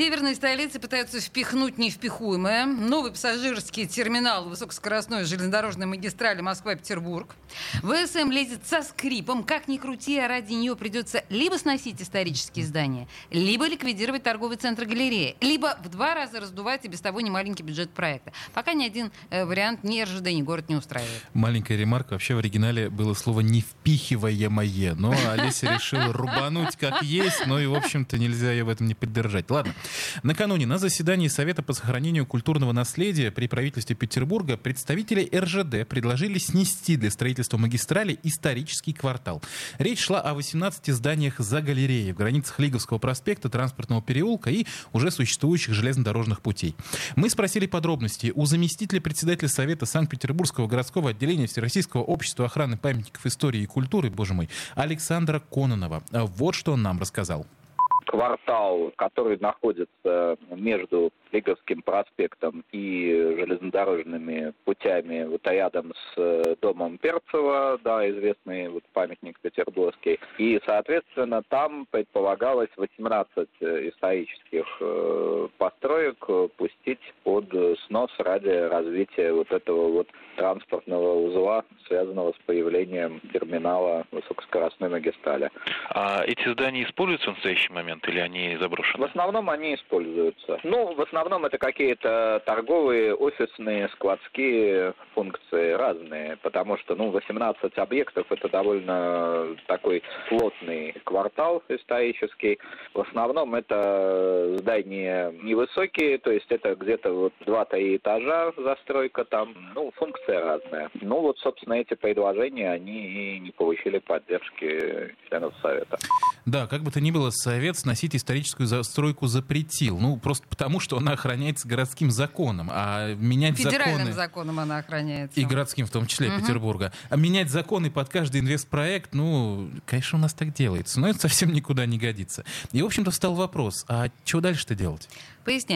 Северной столицы пытаются впихнуть невпихуемое. Новый пассажирский терминал высокоскоростной железнодорожной магистрали Москва-Петербург. ВСМ лезет со скрипом. Как ни крути, а ради нее придется либо сносить исторические здания, либо ликвидировать торговый центр галереи, либо в два раза раздувать и без того немаленький бюджет проекта. Пока ни один э, вариант ни РЖД, ни город не устраивает. Маленькая ремарка. Вообще в оригинале было слово «не впихиваемое». Но Олеся решила рубануть как есть, но и, в общем-то, нельзя ее в этом не поддержать. Ладно. Накануне на заседании Совета по сохранению культурного наследия при правительстве Петербурга представители РЖД предложили снести для строительства магистрали исторический квартал. Речь шла о 18 зданиях за галереей в границах Лиговского проспекта, Транспортного переулка и уже существующих железнодорожных путей. Мы спросили подробности у заместителя председателя Совета Санкт-Петербургского городского отделения Всероссийского общества охраны памятников истории и культуры, боже мой, Александра Кононова. Вот что он нам рассказал квартал, который находится между Лиговским проспектом и железнодорожными путями вот рядом с э, домом Перцева, да, известный вот памятник петербургский. И, соответственно, там предполагалось 18 э, исторических э, построек пустить под снос ради развития вот этого вот транспортного узла, связанного с появлением терминала высокоскоростной магистрали. А эти здания используются в настоящий момент или они заброшены? В основном они используются. Ну, в основном основном это какие-то торговые, офисные, складские функции разные, потому что, ну, 18 объектов это довольно такой плотный квартал исторический. В основном это здания невысокие, то есть это где-то вот 2-3 этажа застройка там, ну, функция разная. Ну, вот, собственно, эти предложения, они и не получили поддержки членов Совета. Да, как бы то ни было, Совет сносить историческую застройку запретил. Ну, просто потому, что она охраняется городским законом, а менять Федеральным законы... законом она охраняется. И городским, в том числе, угу. Петербурга. А менять законы под каждый инвестпроект, ну, конечно, у нас так делается, но это совсем никуда не годится. И, в общем-то, встал вопрос, а что дальше-то делать?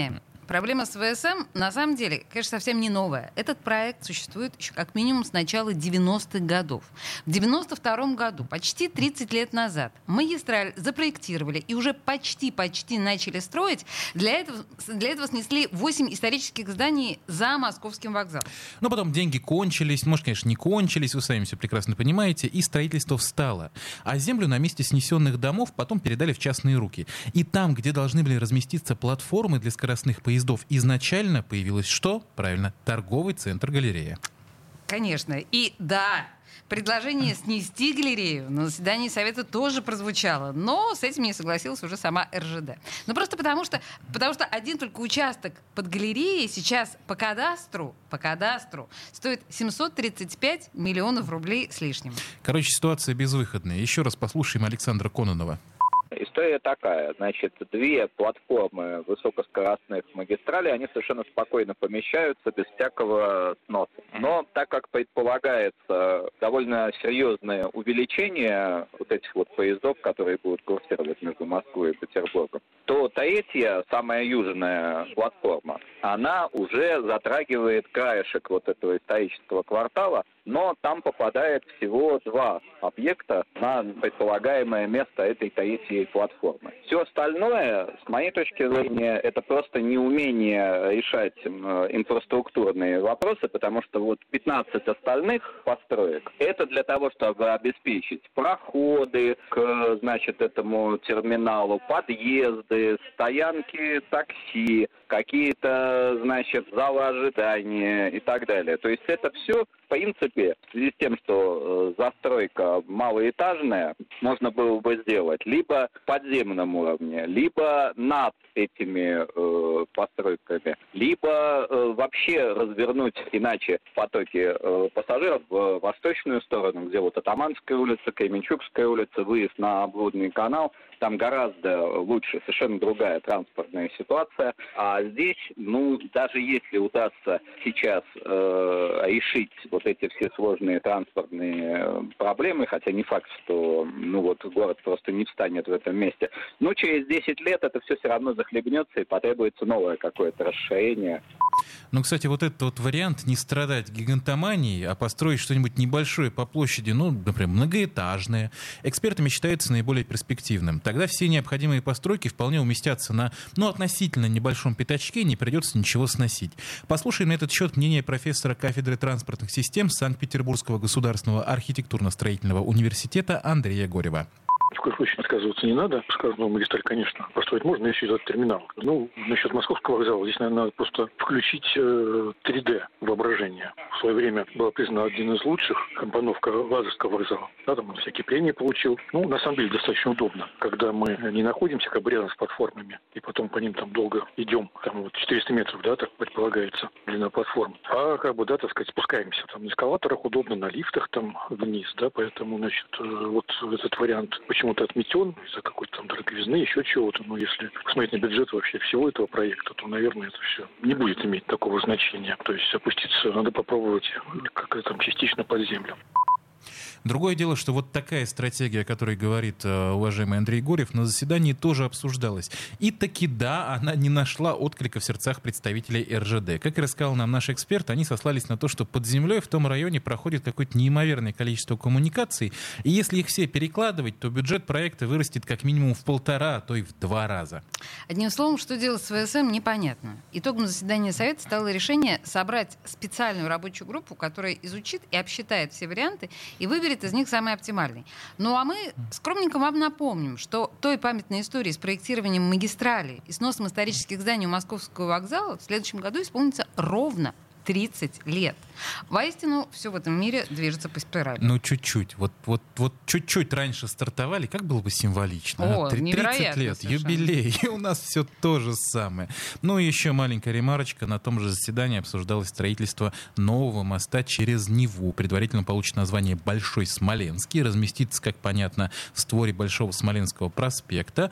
음. Проблема с ВСМ, на самом деле, конечно, совсем не новая. Этот проект существует еще как минимум с начала 90-х годов. В 92 году, почти 30 лет назад, магистраль запроектировали и уже почти-почти начали строить. Для этого, для этого снесли 8 исторических зданий за Московским вокзалом. Но потом деньги кончились, может, конечно, не кончились, вы сами все прекрасно понимаете, и строительство встало. А землю на месте снесенных домов потом передали в частные руки. И там, где должны были разместиться платформы для скоростных поездов, поездов изначально появилось что? Правильно, торговый центр галерея. Конечно. И да, Предложение снести галерею на заседании Совета тоже прозвучало, но с этим не согласилась уже сама РЖД. Ну просто потому что, потому что один только участок под галереей сейчас по кадастру, по кадастру стоит 735 миллионов рублей с лишним. Короче, ситуация безвыходная. Еще раз послушаем Александра Кононова. История такая, значит, две платформы высокоскоростных магистралей, они совершенно спокойно помещаются без всякого сноса. Но так как предполагается довольно серьезное увеличение вот этих вот поездов, которые будут курсировать между Москвой и Петербургом, то третья, самая южная платформа, она уже затрагивает краешек вот этого исторического квартала, но там попадает всего два объекта на предполагаемое место этой третьей платформы. Все остальное, с моей точки зрения, это просто неумение решать инфраструктурные вопросы, потому что вот 15 остальных построек, это для того, чтобы обеспечить проходы к, значит, этому терминалу, подъезды, стоянки такси, какие-то, значит, залы ожидания и так далее. То есть это все в принципе, в связи с тем, что э, застройка малоэтажная, можно было бы сделать либо в подземном уровне, либо над этими э, постройками, либо э, вообще развернуть иначе потоки э, пассажиров в восточную сторону, где вот Атаманская улица, Кременчугская улица, выезд на Облудный канал, там гораздо лучше, совершенно другая транспортная ситуация. А здесь, ну, даже если удастся сейчас э, решить вот вот эти все сложные транспортные э, проблемы, хотя не факт, что ну вот город просто не встанет в этом месте. Но через 10 лет это все все равно захлебнется и потребуется новое какое-то расширение. Ну, кстати, вот этот вот вариант не страдать гигантоманией, а построить что-нибудь небольшое по площади, ну, например, многоэтажное, экспертами считается наиболее перспективным. Тогда все необходимые постройки вполне уместятся на, ну, относительно небольшом пятачке, не придется ничего сносить. Послушаем на этот счет мнение профессора кафедры транспортных систем Санкт-Петербургского государственного архитектурно-строительного университета Андрея Горева коем случае отказываться не надо. Сказанного магистраль, конечно, построить можно, если этот терминал. Ну, насчет московского вокзала, здесь, наверное, надо просто включить э, 3D воображение. В свое время была признана один из лучших компоновка Лазарского вокзала. Да, там он всякие премии получил. Ну, на самом деле, достаточно удобно, когда мы не находимся как бы рядом с платформами, и потом по ним там долго идем, там вот 400 метров, да, так предполагается, длина платформ. А как бы, да, так сказать, спускаемся там на эскалаторах, удобно на лифтах там вниз, да, поэтому, значит, э, вот этот вариант почему-то отметен из-за какой-то там дороговизны, еще чего-то. Но если посмотреть на бюджет вообще всего этого проекта, то, наверное, это все не будет иметь такого значения. То есть опуститься надо попробовать как-то там частично под землю. Другое дело, что вот такая стратегия, о которой говорит э, уважаемый Андрей Горев, на заседании тоже обсуждалась. И таки да, она не нашла отклика в сердцах представителей РЖД. Как и рассказал нам наш эксперт, они сослались на то, что под землей в том районе проходит какое-то неимоверное количество коммуникаций, и если их все перекладывать, то бюджет проекта вырастет как минимум в полтора, а то и в два раза. Одним словом, что делать с ВСМ, непонятно. Итогом заседания Совета стало решение собрать специальную рабочую группу, которая изучит и обсчитает все варианты и выберет выберет из них самый оптимальный. Ну а мы скромненько вам напомним, что той памятной истории с проектированием магистрали и сносом исторических зданий у Московского вокзала в следующем году исполнится ровно 30 лет. Воистину, все в этом мире движется по спирали. Ну, чуть-чуть. Вот, вот, вот чуть-чуть раньше стартовали, как было бы символично. О, 30 лет, совершенно. юбилей. И у нас все то же самое. Ну и еще маленькая ремарочка. На том же заседании обсуждалось строительство нового моста через Неву. Предварительно получит название Большой Смоленский. Разместится, как понятно, в створе Большого Смоленского проспекта.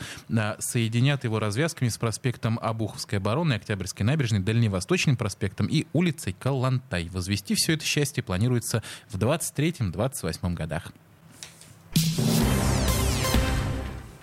Соединят его развязками с проспектом Обуховской обороны, Октябрьской набережной, Дальневосточным проспектом и улицей улицей Калантай. Возвести все это счастье планируется в 23-28 годах.